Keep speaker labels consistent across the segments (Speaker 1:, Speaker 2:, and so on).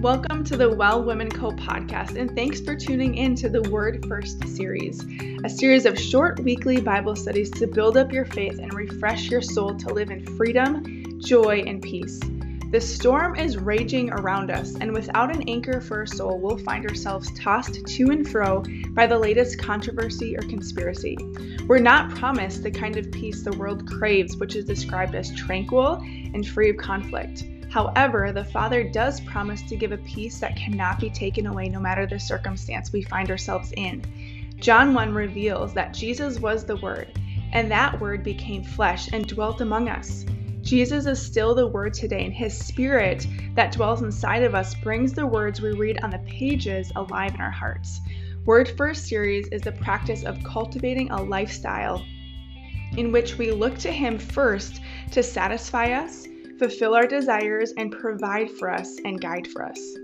Speaker 1: Welcome to the Well Women Co podcast, and thanks for tuning in to the Word First series, a series of short weekly Bible studies to build up your faith and refresh your soul to live in freedom, joy, and peace. The storm is raging around us, and without an anchor for our soul, we'll find ourselves tossed to and fro by the latest controversy or conspiracy. We're not promised the kind of peace the world craves, which is described as tranquil and free of conflict. However, the Father does promise to give a peace that cannot be taken away no matter the circumstance we find ourselves in. John 1 reveals that Jesus was the Word, and that Word became flesh and dwelt among us. Jesus is still the Word today, and His Spirit that dwells inside of us brings the words we read on the pages alive in our hearts. Word First series is the practice of cultivating a lifestyle in which we look to Him first to satisfy us, fulfill our desires, and provide for us and guide for us.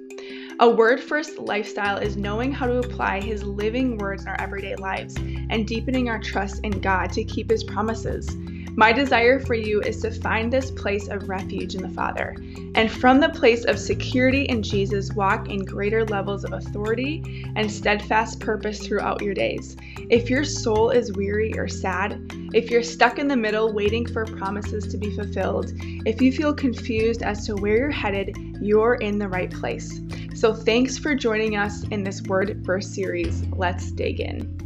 Speaker 1: A word first lifestyle is knowing how to apply His living words in our everyday lives and deepening our trust in God to keep His promises. My desire for you is to find this place of refuge in the Father, and from the place of security in Jesus, walk in greater levels of authority and steadfast purpose throughout your days. If your soul is weary or sad, if you're stuck in the middle waiting for promises to be fulfilled, if you feel confused as to where you're headed, you're in the right place. So, thanks for joining us in this Word First series. Let's dig in.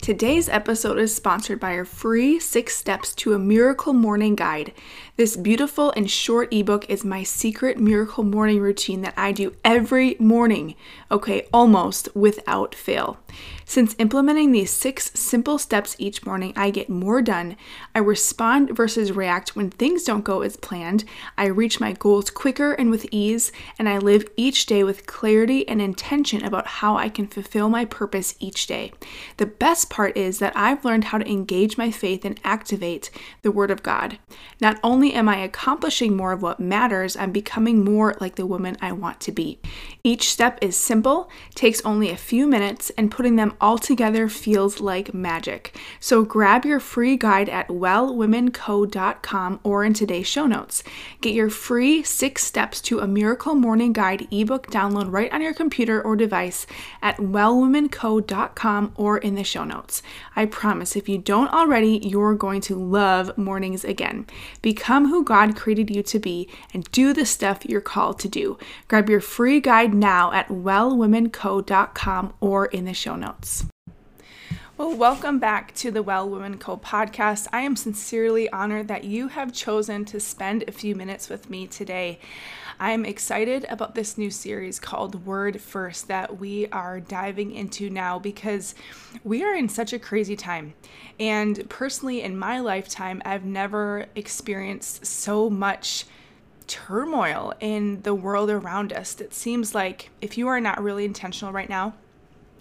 Speaker 1: Today's episode is sponsored by our free six steps to a miracle morning guide. This beautiful and short ebook is my secret miracle morning routine that I do every morning, okay, almost without fail. Since implementing these six simple steps each morning, I get more done. I respond versus react when things don't go as planned. I reach my goals quicker and with ease, and I live each day with clarity and intention about how I can fulfill my purpose each day. The best part is that I've learned how to engage my faith and activate the Word of God. Not only am I accomplishing more of what matters, I'm becoming more like the woman I want to be. Each step is simple, takes only a few minutes, and putting them all together feels like magic. So grab your free guide at wellwomenco.com or in today's show notes. Get your free six steps to a miracle morning guide ebook download right on your computer or device at wellwomenco.com or in the show notes. I promise if you don't already, you're going to love mornings again. Become who God created you to be and do the stuff you're called to do. Grab your free guide now at wellwomenco.com or in the show notes. Well, welcome back to the Well Woman Co podcast. I am sincerely honored that you have chosen to spend a few minutes with me today. I'm excited about this new series called Word First that we are diving into now because we are in such a crazy time. And personally, in my lifetime, I've never experienced so much turmoil in the world around us. It seems like if you are not really intentional right now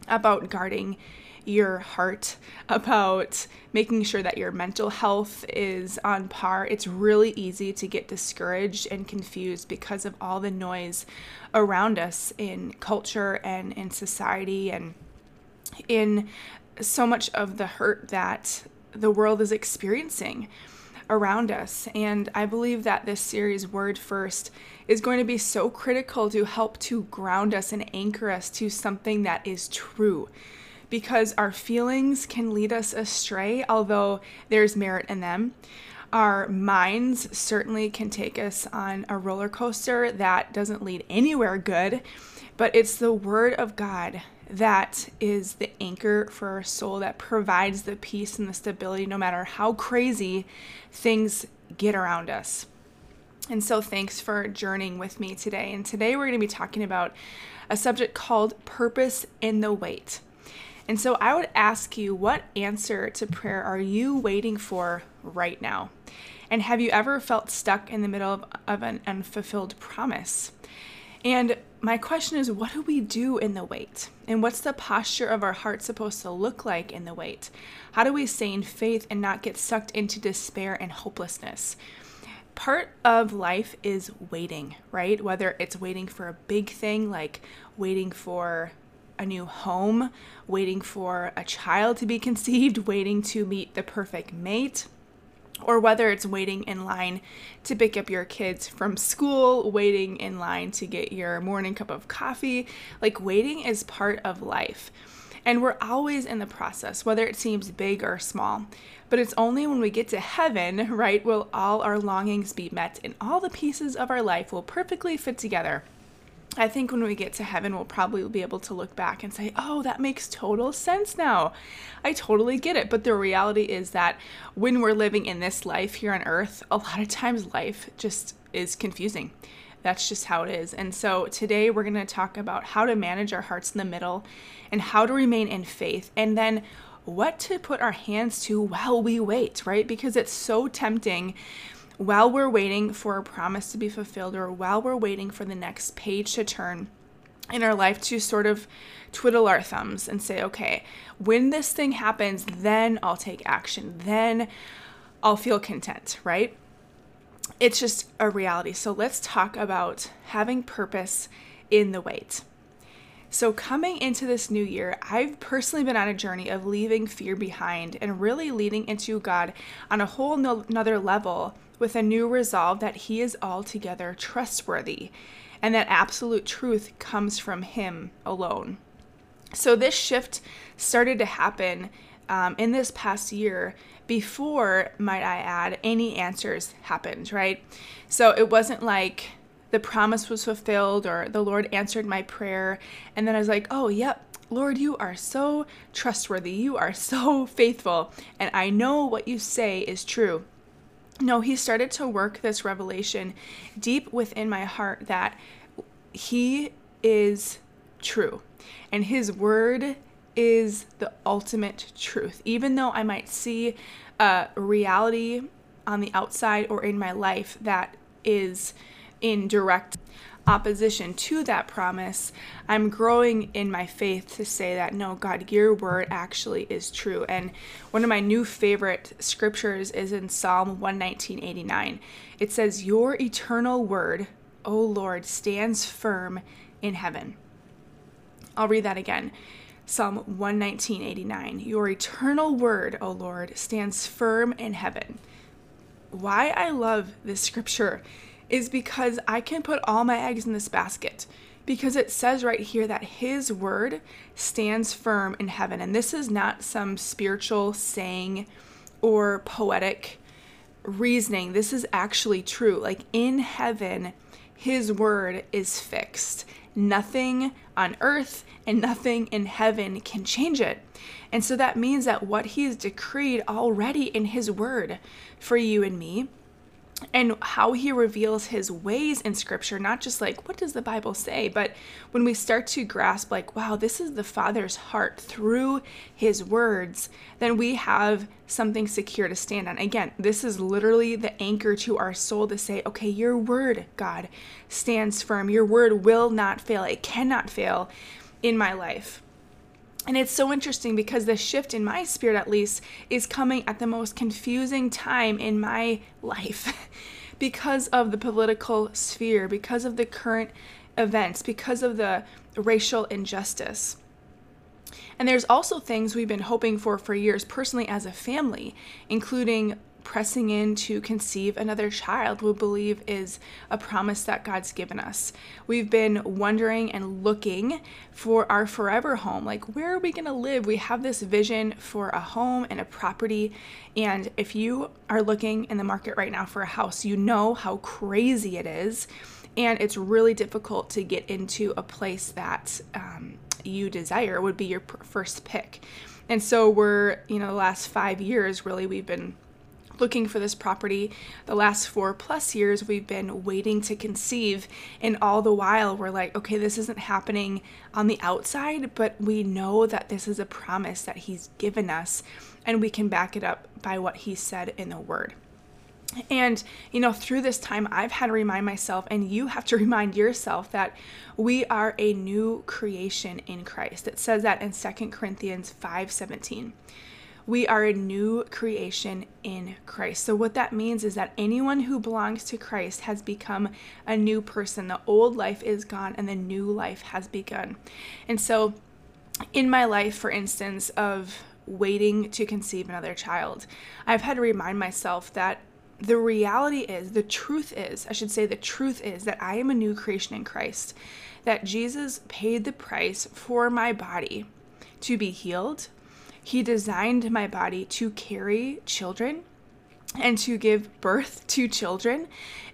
Speaker 1: about guarding your heart, about making sure that your mental health is on par. It's really easy to get discouraged and confused because of all the noise around us in culture and in society and in so much of the hurt that the world is experiencing around us. And I believe that this series, Word First, is going to be so critical to help to ground us and anchor us to something that is true because our feelings can lead us astray, although there's merit in them. Our minds certainly can take us on a roller coaster that doesn't lead anywhere good, but it's the Word of God that is the anchor for our soul that provides the peace and the stability no matter how crazy things get around us. And so, thanks for journeying with me today. And today, we're going to be talking about a subject called purpose in the wait. And so I would ask you, what answer to prayer are you waiting for right now? And have you ever felt stuck in the middle of, of an unfulfilled promise? And my question is, what do we do in the wait? And what's the posture of our heart supposed to look like in the wait? How do we stay in faith and not get sucked into despair and hopelessness? Part of life is waiting, right? Whether it's waiting for a big thing like waiting for a new home, waiting for a child to be conceived, waiting to meet the perfect mate, or whether it's waiting in line to pick up your kids from school, waiting in line to get your morning cup of coffee. Like, waiting is part of life. And we're always in the process, whether it seems big or small. But it's only when we get to heaven, right, will all our longings be met and all the pieces of our life will perfectly fit together. I think when we get to heaven, we'll probably be able to look back and say, oh, that makes total sense now. I totally get it. But the reality is that when we're living in this life here on earth, a lot of times life just is confusing. That's just how it is. And so today we're going to talk about how to manage our hearts in the middle and how to remain in faith. And then what to put our hands to while we wait, right? Because it's so tempting while we're waiting for a promise to be fulfilled or while we're waiting for the next page to turn in our life to sort of twiddle our thumbs and say, okay, when this thing happens, then I'll take action. Then I'll feel content, right? It's just a reality. So let's talk about having purpose in the wait. So, coming into this new year, I've personally been on a journey of leaving fear behind and really leading into God on a whole no- another level with a new resolve that He is altogether trustworthy and that absolute truth comes from Him alone. So, this shift started to happen um, in this past year before, might I add, any answers happened, right? So, it wasn't like the promise was fulfilled or the Lord answered my prayer. And then I was like, oh, yep, Lord, you are so trustworthy. You are so faithful. And I know what you say is true. No, he started to work this revelation deep within my heart that he is true and his word is the ultimate truth. Even though I might see a reality on the outside or in my life that is in direct opposition to that promise, I'm growing in my faith to say that no, God, your word actually is true. And one of my new favorite scriptures is in Psalm 119:89. It says, Your eternal word, O Lord, stands firm in heaven. I'll read that again. Psalm 119:89. Your eternal word, O Lord, stands firm in heaven. Why I love this scripture is because I can put all my eggs in this basket because it says right here that his word stands firm in heaven. And this is not some spiritual saying or poetic reasoning. This is actually true. Like in heaven, his word is fixed. Nothing on earth and nothing in heaven can change it. And so that means that what he's decreed already in his word for you and me and how he reveals his ways in scripture not just like what does the bible say but when we start to grasp like wow this is the father's heart through his words then we have something secure to stand on. Again this is literally the anchor to our soul to say okay your word god stands firm. Your word will not fail. It cannot fail in my life and it's so interesting because the shift in my spirit, at least, is coming at the most confusing time in my life because of the political sphere, because of the current events, because of the racial injustice. And there's also things we've been hoping for for years, personally as a family, including pressing in to conceive another child we believe is a promise that God's given us. We've been wondering and looking for our forever home. Like, where are we going to live? We have this vision for a home and a property. And if you are looking in the market right now for a house, you know how crazy it is. And it's really difficult to get into a place that um, you desire, would be your first pick. And so we're, you know, the last five years, really, we've been looking for this property. The last four plus years, we've been waiting to conceive, and all the while, we're like, okay, this isn't happening on the outside, but we know that this is a promise that He's given us, and we can back it up by what He said in the Word. And, you know, through this time, I've had to remind myself, and you have to remind yourself, that we are a new creation in Christ. It says that in 2 Corinthians 5 17 we are a new creation in Christ. So, what that means is that anyone who belongs to Christ has become a new person. The old life is gone and the new life has begun. And so, in my life, for instance, of waiting to conceive another child, I've had to remind myself that the reality is, the truth is, I should say, the truth is that I am a new creation in Christ, that Jesus paid the price for my body to be healed. He designed my body to carry children and to give birth to children.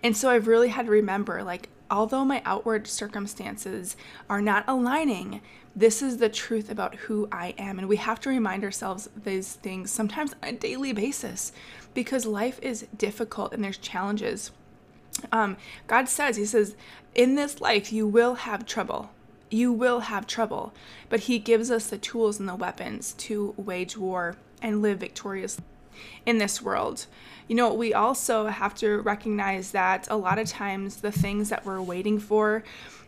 Speaker 1: And so I've really had to remember like, although my outward circumstances are not aligning, this is the truth about who I am. And we have to remind ourselves these things sometimes on a daily basis because life is difficult and there's challenges. Um, God says, He says, in this life you will have trouble. You will have trouble. But He gives us the tools and the weapons to wage war and live victoriously in this world. You know, we also have to recognize that a lot of times the things that we're waiting for,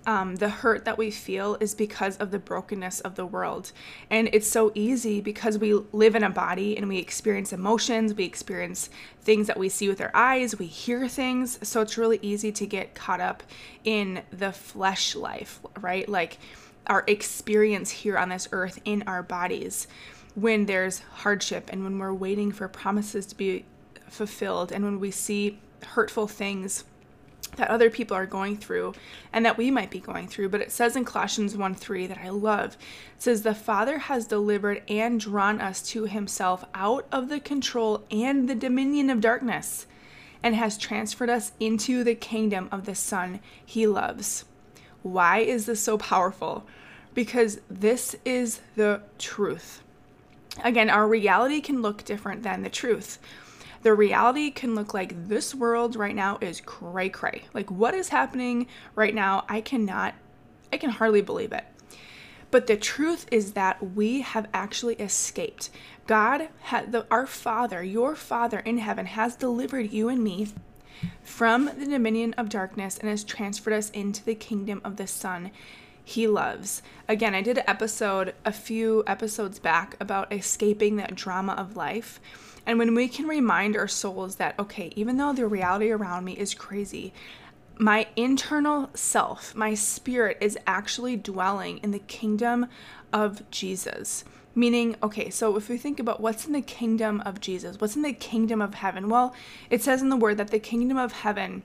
Speaker 1: um, the hurt that we feel is because of the brokenness of the world. And it's so easy because we live in a body and we experience emotions, we experience things that we see with our eyes, we hear things. So it's really easy to get caught up in the flesh life, right? Like our experience here on this earth in our bodies when there's hardship and when we're waiting for promises to be fulfilled and when we see hurtful things that other people are going through and that we might be going through. But it says in Colossians 1 3 that I love. It says, The Father has delivered and drawn us to himself out of the control and the dominion of darkness and has transferred us into the kingdom of the Son he loves. Why is this so powerful? Because this is the truth. Again, our reality can look different than the truth. The reality can look like this world right now is cray cray. Like what is happening right now, I cannot, I can hardly believe it. But the truth is that we have actually escaped. God, the, our Father, your Father in heaven, has delivered you and me from the dominion of darkness and has transferred us into the kingdom of the Son he loves. Again, I did an episode a few episodes back about escaping that drama of life. And when we can remind our souls that, okay, even though the reality around me is crazy, my internal self, my spirit is actually dwelling in the kingdom of Jesus. Meaning, okay, so if we think about what's in the kingdom of Jesus, what's in the kingdom of heaven? Well, it says in the word that the kingdom of heaven,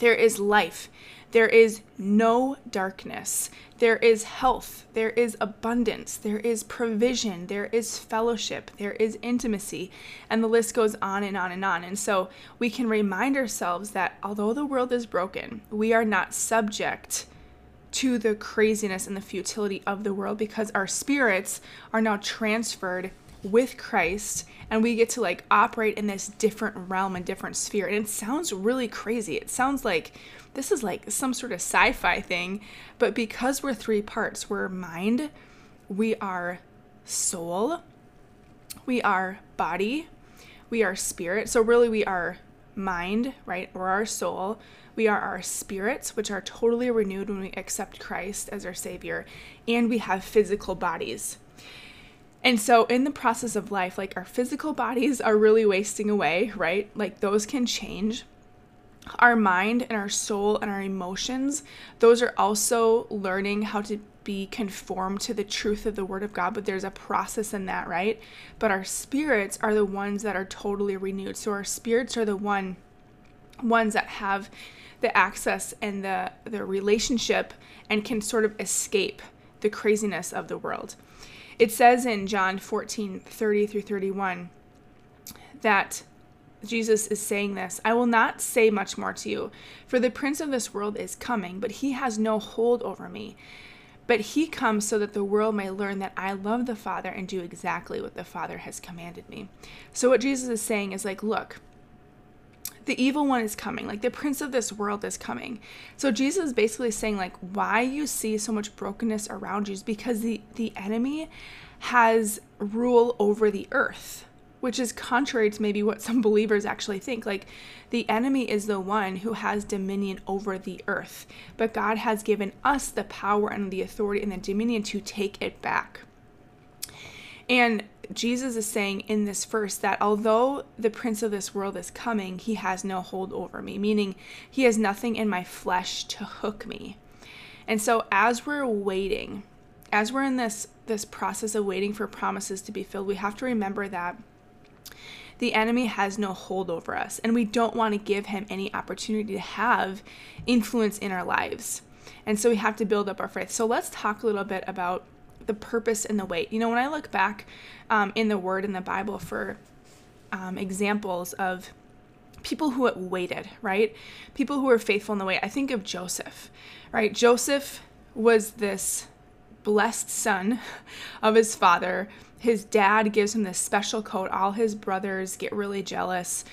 Speaker 1: there is life, there is no darkness. There is health. There is abundance. There is provision. There is fellowship. There is intimacy. And the list goes on and on and on. And so we can remind ourselves that although the world is broken, we are not subject to the craziness and the futility of the world because our spirits are now transferred with Christ and we get to like operate in this different realm and different sphere. And it sounds really crazy. It sounds like this is like some sort of sci fi thing, but because we're three parts, we're mind, we are soul, we are body, we are spirit. So, really, we are mind, right, or our soul. We are our spirits, which are totally renewed when we accept Christ as our Savior, and we have physical bodies. And so, in the process of life, like our physical bodies are really wasting away, right? Like those can change. Our mind and our soul and our emotions, those are also learning how to be conformed to the truth of the Word of God, but there's a process in that, right? But our spirits are the ones that are totally renewed. So, our spirits are the one ones that have the access and the the relationship and can sort of escape the craziness of the world. It says in John 14 30 through 31 that Jesus is saying this I will not say much more to you, for the prince of this world is coming, but he has no hold over me. But he comes so that the world may learn that I love the Father and do exactly what the Father has commanded me. So, what Jesus is saying is like, look, the evil one is coming like the prince of this world is coming. So jesus is basically saying like why you see so much brokenness around you is because the the enemy has rule over the earth which is contrary to maybe what some believers actually think. Like the enemy is the one who has dominion over the earth but god has given us the power and the authority and the dominion to take it back. And Jesus is saying in this verse that although the prince of this world is coming, he has no hold over me, meaning he has nothing in my flesh to hook me. And so as we're waiting, as we're in this this process of waiting for promises to be filled, we have to remember that the enemy has no hold over us, and we don't want to give him any opportunity to have influence in our lives. And so we have to build up our faith. So let's talk a little bit about the purpose and the wait. You know, when I look back um, in the Word in the Bible for um, examples of people who waited, right? People who were faithful in the wait. I think of Joseph, right? Joseph was this blessed son of his father. His dad gives him this special coat. All his brothers get really jealous.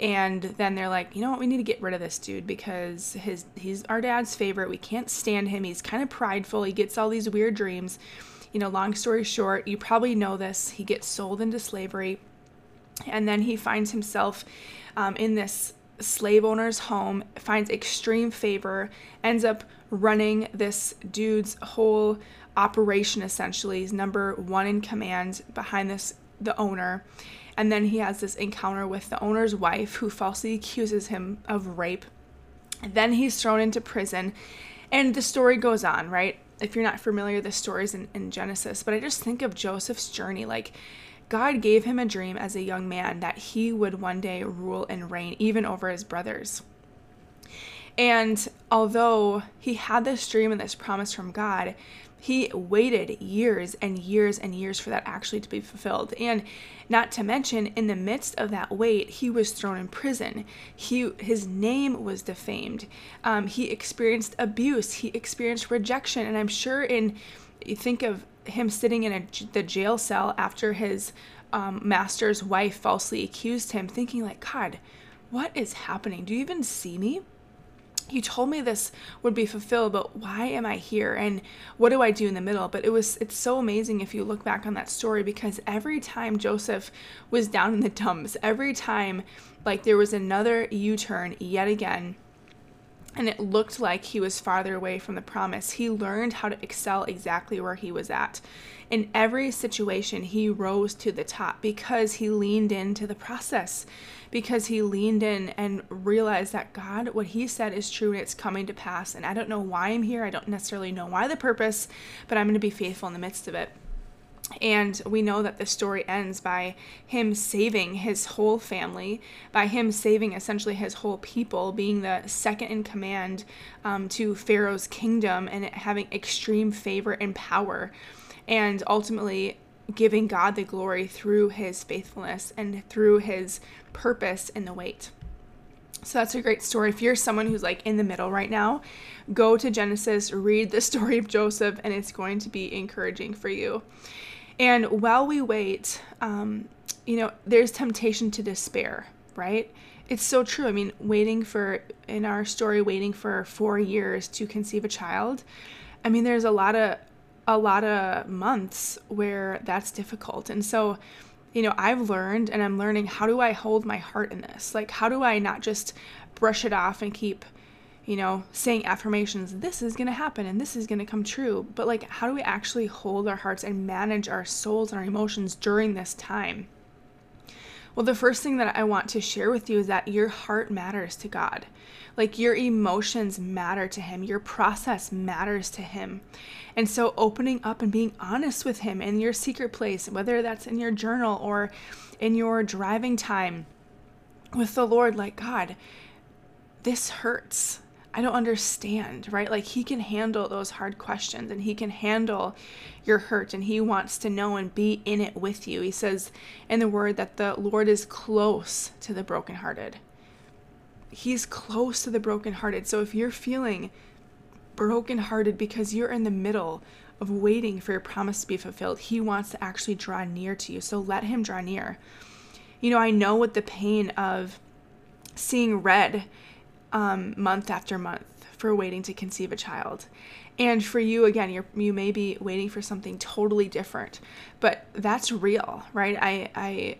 Speaker 1: And then they're like, you know what, we need to get rid of this dude because his he's our dad's favorite. We can't stand him. He's kind of prideful. He gets all these weird dreams. You know, long story short, you probably know this. He gets sold into slavery. And then he finds himself um, in this slave owner's home, finds extreme favor, ends up running this dude's whole operation essentially. He's number one in command behind this the owner. And then he has this encounter with the owner's wife who falsely accuses him of rape. And then he's thrown into prison. And the story goes on, right? If you're not familiar, with the stories in, in Genesis. But I just think of Joseph's journey. Like, God gave him a dream as a young man that he would one day rule and reign even over his brothers. And although he had this dream and this promise from God, he waited years and years and years for that actually to be fulfilled. And not to mention, in the midst of that wait, he was thrown in prison. He, his name was defamed. Um, he experienced abuse. He experienced rejection. And I'm sure in, you think of him sitting in a, the jail cell after his um, master's wife falsely accused him, thinking like, God, what is happening? Do you even see me? You told me this would be fulfilled but why am i here? And what do i do in the middle? But it was it's so amazing if you look back on that story because every time joseph was down in the dumps every time like there was another u-turn yet again and it looked like he was farther away from the promise he learned how to excel exactly where he was at in every situation he rose to the top because he leaned into the process because he leaned in and realized that God, what he said is true and it's coming to pass. And I don't know why I'm here. I don't necessarily know why the purpose, but I'm going to be faithful in the midst of it. And we know that the story ends by him saving his whole family, by him saving essentially his whole people, being the second in command um, to Pharaoh's kingdom and having extreme favor and power. And ultimately, giving God the glory through his faithfulness and through his purpose in the wait. So that's a great story. If you're someone who's like in the middle right now, go to Genesis, read the story of Joseph, and it's going to be encouraging for you. And while we wait, um, you know, there's temptation to despair, right? It's so true. I mean, waiting for, in our story, waiting for four years to conceive a child. I mean, there's a lot of a lot of months where that's difficult. And so, you know, I've learned and I'm learning how do I hold my heart in this? Like, how do I not just brush it off and keep, you know, saying affirmations, this is going to happen and this is going to come true. But, like, how do we actually hold our hearts and manage our souls and our emotions during this time? Well, the first thing that I want to share with you is that your heart matters to God. Like your emotions matter to Him, your process matters to Him. And so, opening up and being honest with Him in your secret place, whether that's in your journal or in your driving time with the Lord, like, God, this hurts. I don't understand, right? Like he can handle those hard questions and he can handle your hurt and he wants to know and be in it with you. He says in the word that the Lord is close to the brokenhearted. He's close to the brokenhearted. So if you're feeling brokenhearted because you're in the middle of waiting for your promise to be fulfilled, he wants to actually draw near to you. So let him draw near. You know, I know what the pain of seeing red um, month after month for waiting to conceive a child. And for you, again, you you may be waiting for something totally different, but that's real, right? I, I,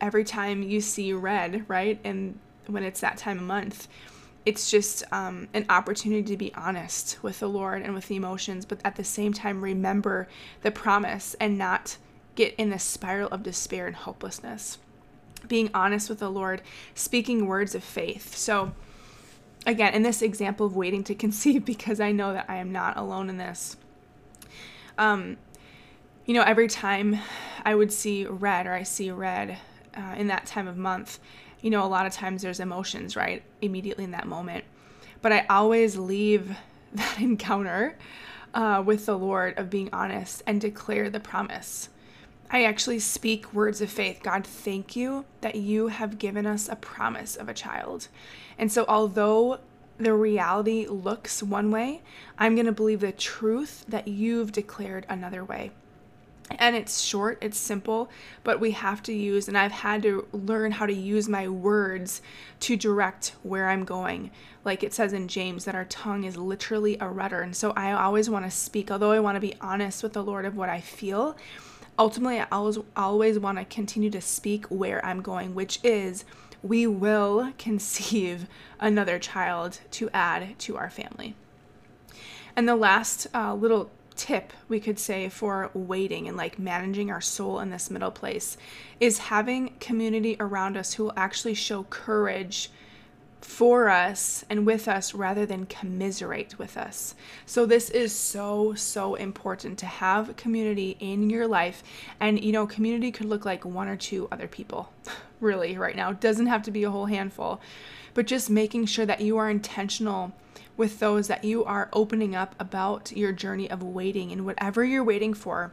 Speaker 1: every time you see red, right, and when it's that time of month, it's just um, an opportunity to be honest with the Lord and with the emotions, but at the same time, remember the promise and not get in the spiral of despair and hopelessness. Being honest with the Lord, speaking words of faith. So, again, in this example of waiting to conceive, because I know that I am not alone in this. Um, you know, every time I would see red or I see red uh, in that time of month, you know, a lot of times there's emotions, right? Immediately in that moment. But I always leave that encounter uh, with the Lord of being honest and declare the promise. I actually speak words of faith. God, thank you that you have given us a promise of a child. And so, although the reality looks one way, I'm going to believe the truth that you've declared another way. And it's short, it's simple, but we have to use, and I've had to learn how to use my words to direct where I'm going. Like it says in James, that our tongue is literally a rudder. And so I always want to speak, although I want to be honest with the Lord of what I feel. Ultimately, I always, always want to continue to speak where I'm going, which is we will conceive another child to add to our family. And the last uh, little tip we could say for waiting and like managing our soul in this middle place is having community around us who will actually show courage for us and with us rather than commiserate with us. So, this is so, so important to have community in your life. And, you know, community could look like one or two other people, really, right now. It doesn't have to be a whole handful, but just making sure that you are intentional with those that you are opening up about your journey of waiting and whatever you're waiting for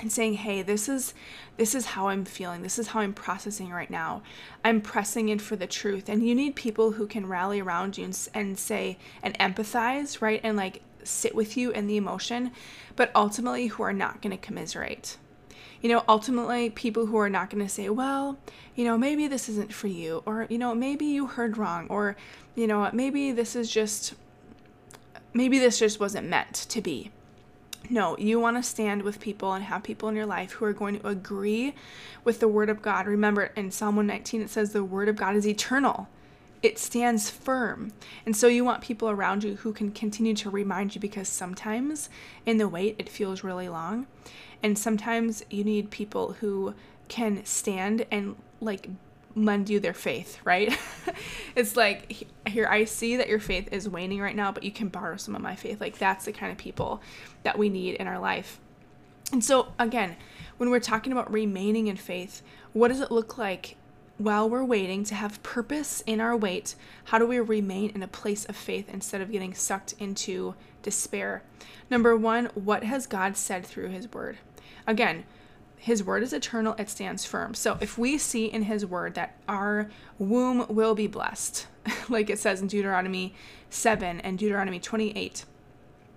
Speaker 1: and saying hey this is this is how i'm feeling. This is how i'm processing right now. I'm pressing in for the truth. And you need people who can rally around you and, and say and empathize right and like sit with you in the emotion but ultimately who are not going to commiserate. You know ultimately people who are not going to say well you know maybe this isn't for you or you know maybe you heard wrong or you know maybe this is just maybe this just wasn't meant to be no, you want to stand with people and have people in your life who are going to agree with the Word of God. Remember, in Psalm 119, it says the Word of God is eternal, it stands firm. And so you want people around you who can continue to remind you because sometimes in the wait, it feels really long. And sometimes you need people who can stand and like lend you their faith, right? it's like, here, I see that your faith is waning right now, but you can borrow some of my faith. Like, that's the kind of people that we need in our life. And so, again, when we're talking about remaining in faith, what does it look like while we're waiting to have purpose in our wait? How do we remain in a place of faith instead of getting sucked into despair? Number one, what has God said through His Word? Again, his word is eternal, it stands firm. So if we see in his word that our womb will be blessed, like it says in Deuteronomy 7 and Deuteronomy 28,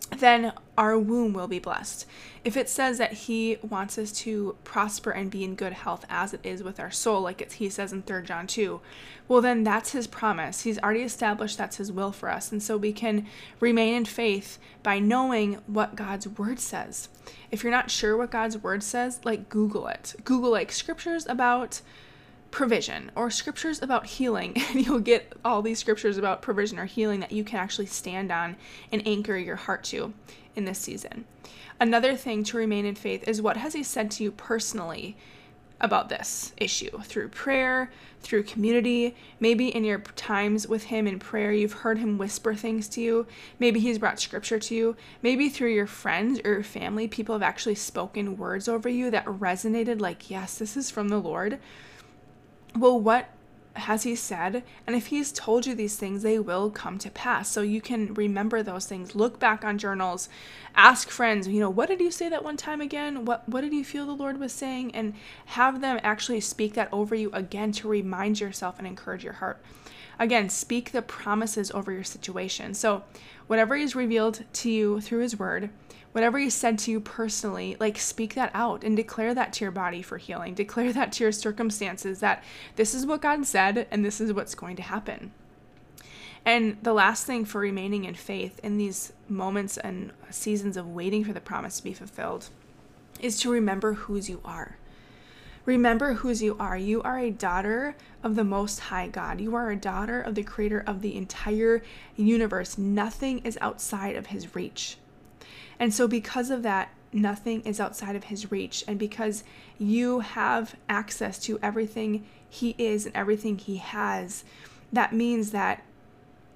Speaker 1: then our womb will be blessed. If it says that he wants us to prosper and be in good health as it is with our soul, like it, he says in 3 John 2, well, then that's his promise. He's already established that's his will for us. And so we can remain in faith by knowing what God's word says. If you're not sure what God's word says, like Google it. Google like scriptures about provision or scriptures about healing and you'll get all these scriptures about provision or healing that you can actually stand on and anchor your heart to in this season. Another thing to remain in faith is what has he said to you personally about this issue through prayer, through community. Maybe in your times with Him in prayer, you've heard Him whisper things to you. Maybe He's brought scripture to you. Maybe through your friends or your family, people have actually spoken words over you that resonated like, yes, this is from the Lord. Well, what has he said? And if he's told you these things, they will come to pass. So you can remember those things. Look back on journals, ask friends, you know, what did you say that one time again? What what did you feel the Lord was saying? And have them actually speak that over you again to remind yourself and encourage your heart. Again, speak the promises over your situation. So whatever is revealed to you through his word, whatever he said to you personally, like speak that out and declare that to your body for healing. Declare that to your circumstances that this is what God said and this is what's going to happen. And the last thing for remaining in faith in these moments and seasons of waiting for the promise to be fulfilled is to remember whose you are. Remember whose you are. You are a daughter of the Most High God. You are a daughter of the Creator of the entire universe. Nothing is outside of His reach. And so, because of that, nothing is outside of his reach. And because you have access to everything he is and everything he has, that means that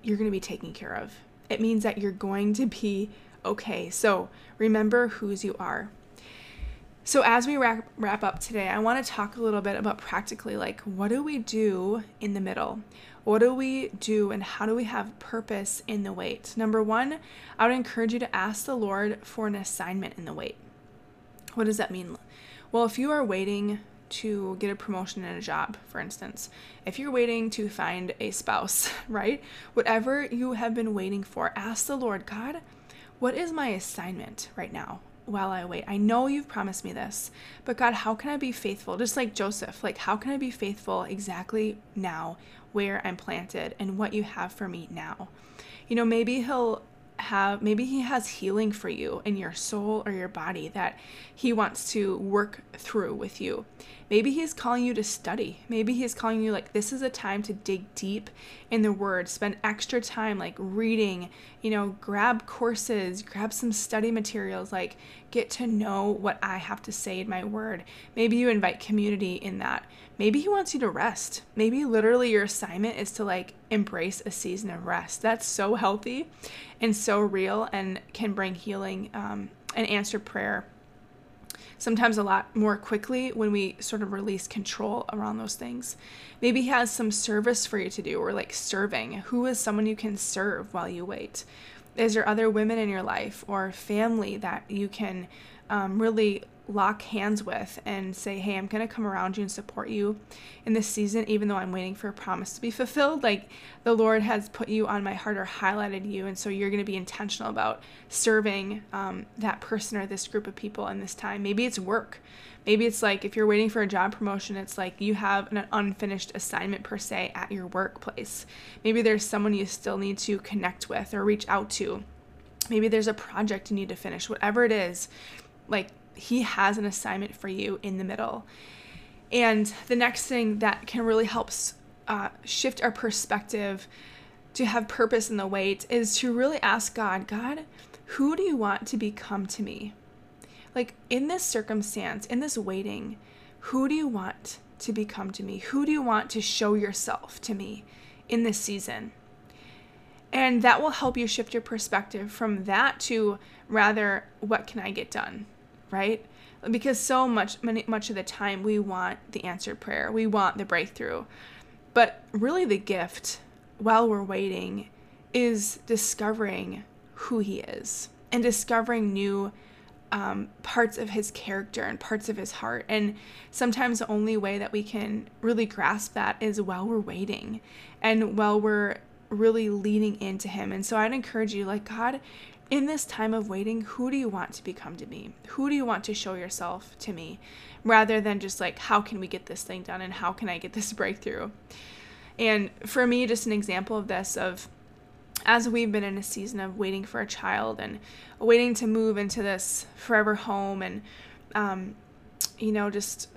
Speaker 1: you're going to be taken care of. It means that you're going to be okay. So remember whose you are. So, as we wrap, wrap up today, I want to talk a little bit about practically like what do we do in the middle? What do we do and how do we have purpose in the wait? Number one, I would encourage you to ask the Lord for an assignment in the wait. What does that mean? Well, if you are waiting to get a promotion in a job, for instance, if you're waiting to find a spouse, right? Whatever you have been waiting for, ask the Lord, God, what is my assignment right now? while I wait. I know you've promised me this, but God, how can I be faithful? Just like Joseph, like, how can I be faithful exactly now where I'm planted and what you have for me now? You know, maybe He'll have maybe he has healing for you in your soul or your body that he wants to work through with you. Maybe he's calling you to study. Maybe he's calling you like this is a time to dig deep in the word, spend extra time like reading, you know, grab courses, grab some study materials, like get to know what I have to say in my word. Maybe you invite community in that. Maybe he wants you to rest. Maybe literally your assignment is to like embrace a season of rest. That's so healthy and so real and can bring healing um, and answer prayer sometimes a lot more quickly when we sort of release control around those things. Maybe he has some service for you to do or like serving. Who is someone you can serve while you wait? Is there other women in your life or family that you can um, really lock hands with and say, hey, I'm going to come around you and support you in this season, even though I'm waiting for a promise to be fulfilled. Like the Lord has put you on my heart or highlighted you. And so you're going to be intentional about serving um, that person or this group of people in this time. Maybe it's work. Maybe it's like if you're waiting for a job promotion, it's like you have an unfinished assignment per se at your workplace. Maybe there's someone you still need to connect with or reach out to. Maybe there's a project you need to finish. Whatever it is, like he has an assignment for you in the middle. And the next thing that can really help uh, shift our perspective to have purpose in the wait is to really ask God, God, who do you want to become to me? Like in this circumstance, in this waiting, who do you want to become to me? Who do you want to show yourself to me in this season? And that will help you shift your perspective from that to rather, what can I get done? Right? Because so much many, much of the time we want the answered prayer. We want the breakthrough. But really the gift while we're waiting is discovering who he is and discovering new um, parts of his character and parts of his heart. And sometimes the only way that we can really grasp that is while we're waiting and while we're really leaning into him. And so I'd encourage you, like, God, in this time of waiting, who do you want to become to me? Who do you want to show yourself to me? Rather than just like, how can we get this thing done and how can I get this breakthrough? And for me, just an example of this of as we've been in a season of waiting for a child and waiting to move into this forever home and um, you know just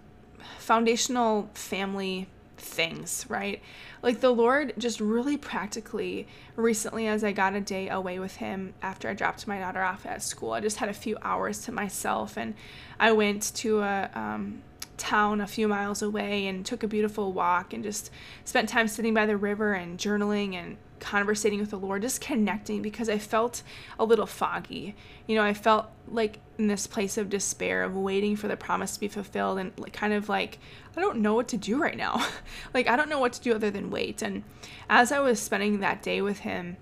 Speaker 1: foundational family things right like the Lord just really practically recently as I got a day away with him after I dropped my daughter off at school. I just had a few hours to myself and I went to a um, town a few miles away and took a beautiful walk and just spent time sitting by the river and journaling and conversating with the Lord, just connecting because I felt a little foggy. You know, I felt like in this place of despair of waiting for the promise to be fulfilled and like, kind of like I don't know what to do right now. like I don't know what to do other than wait. And as I was spending that day with him,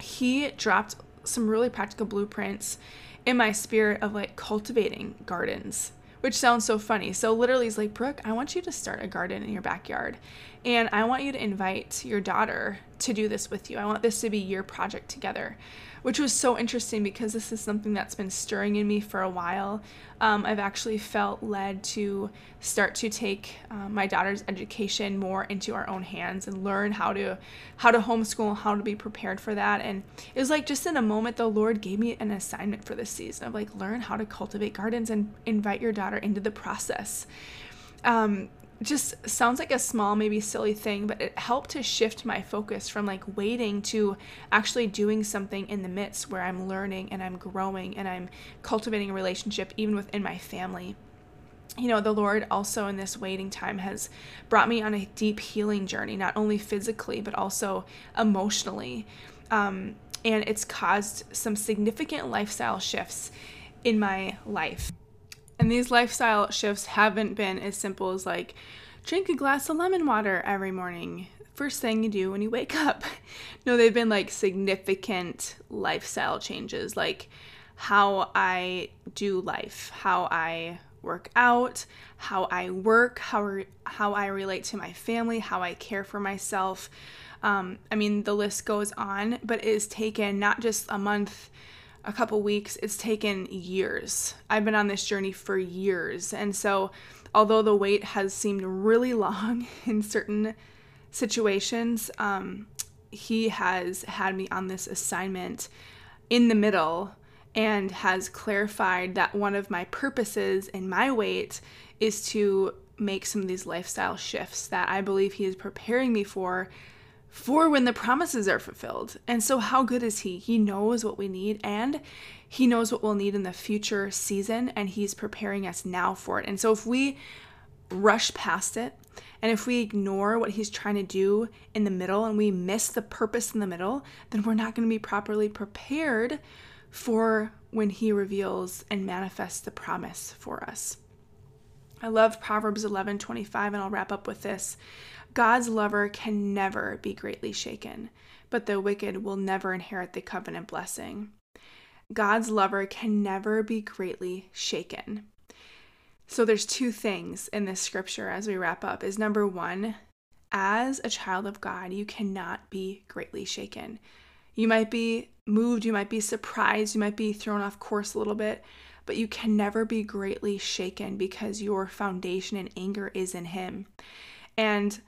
Speaker 1: he dropped some really practical blueprints in my spirit of like cultivating gardens which sounds so funny. So literally, he's like, Brooke, I want you to start a garden in your backyard. And I want you to invite your daughter to do this with you. I want this to be your project together which was so interesting because this is something that's been stirring in me for a while. Um, I've actually felt led to start to take uh, my daughter's education more into our own hands and learn how to how to homeschool, how to be prepared for that. And it was like just in a moment, the Lord gave me an assignment for this season of like learn how to cultivate gardens and invite your daughter into the process. Um, just sounds like a small, maybe silly thing, but it helped to shift my focus from like waiting to actually doing something in the midst where I'm learning and I'm growing and I'm cultivating a relationship even within my family. You know, the Lord also in this waiting time has brought me on a deep healing journey, not only physically, but also emotionally. Um, and it's caused some significant lifestyle shifts in my life. And these lifestyle shifts haven't been as simple as like drink a glass of lemon water every morning, first thing you do when you wake up. No, they've been like significant lifestyle changes, like how I do life, how I work out, how I work, how re- how I relate to my family, how I care for myself. Um, I mean, the list goes on, but it has taken not just a month, a couple weeks, it's taken years. I've been on this journey for years. And so, although the wait has seemed really long in certain situations, um, he has had me on this assignment in the middle and has clarified that one of my purposes in my wait is to make some of these lifestyle shifts that I believe he is preparing me for for when the promises are fulfilled. And so how good is he? He knows what we need and he knows what we'll need in the future season and he's preparing us now for it. And so if we rush past it and if we ignore what he's trying to do in the middle and we miss the purpose in the middle, then we're not going to be properly prepared for when he reveals and manifests the promise for us. I love Proverbs 11:25 and I'll wrap up with this. God's lover can never be greatly shaken, but the wicked will never inherit the covenant blessing. God's lover can never be greatly shaken. So there's two things in this scripture as we wrap up is number 1, as a child of God, you cannot be greatly shaken. You might be moved, you might be surprised, you might be thrown off course a little bit, but you can never be greatly shaken because your foundation and anchor is in Him. And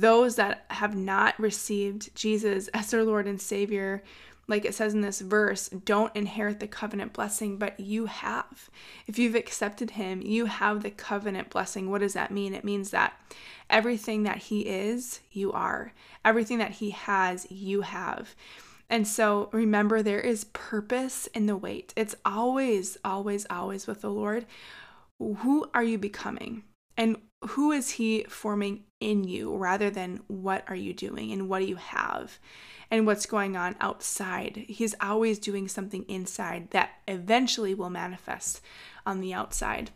Speaker 1: those that have not received Jesus as their Lord and Savior, like it says in this verse, don't inherit the covenant blessing, but you have. If you've accepted Him, you have the covenant blessing. What does that mean? It means that everything that He is, you are. Everything that He has, you have. And so remember, there is purpose in the wait. It's always, always, always with the Lord. Who are you becoming? And who is He forming in you rather than what are you doing and what do you have and what's going on outside? He's always doing something inside that eventually will manifest on the outside.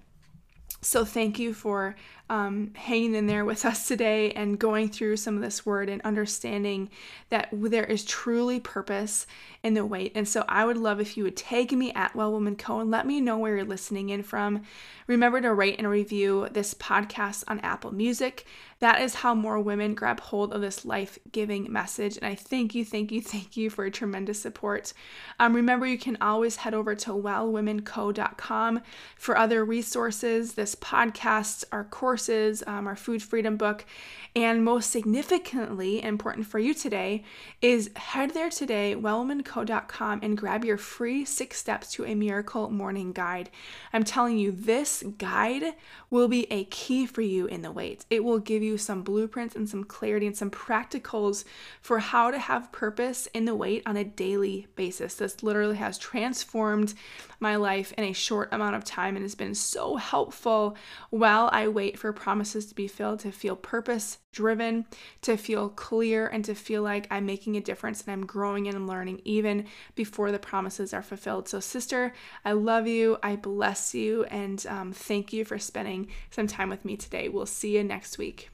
Speaker 1: So, thank you for um, hanging in there with us today and going through some of this word and understanding that there is truly purpose in the wait. And so, I would love if you would tag me at Well Woman Co. and let me know where you're listening in from. Remember to rate and review this podcast on Apple Music. That is how more women grab hold of this life giving message. And I thank you, thank you, thank you for your tremendous support. Um, remember, you can always head over to wellwomenco.com for other resources, this podcast, our courses, um, our food freedom book, and most significantly, important for you today, is head there today, wellwomenco.com, and grab your free six steps to a miracle morning guide. I'm telling you, this guide will be a key for you in the wait. It will give you some blueprints and some clarity and some practicals for how to have purpose in the wait on a daily basis. This literally has transformed my life in a short amount of time and has been so helpful while I wait for promises to be filled to feel purpose driven, to feel clear, and to feel like I'm making a difference and I'm growing and learning even before the promises are fulfilled. So, sister, I love you. I bless you. And um, thank you for spending some time with me today. We'll see you next week.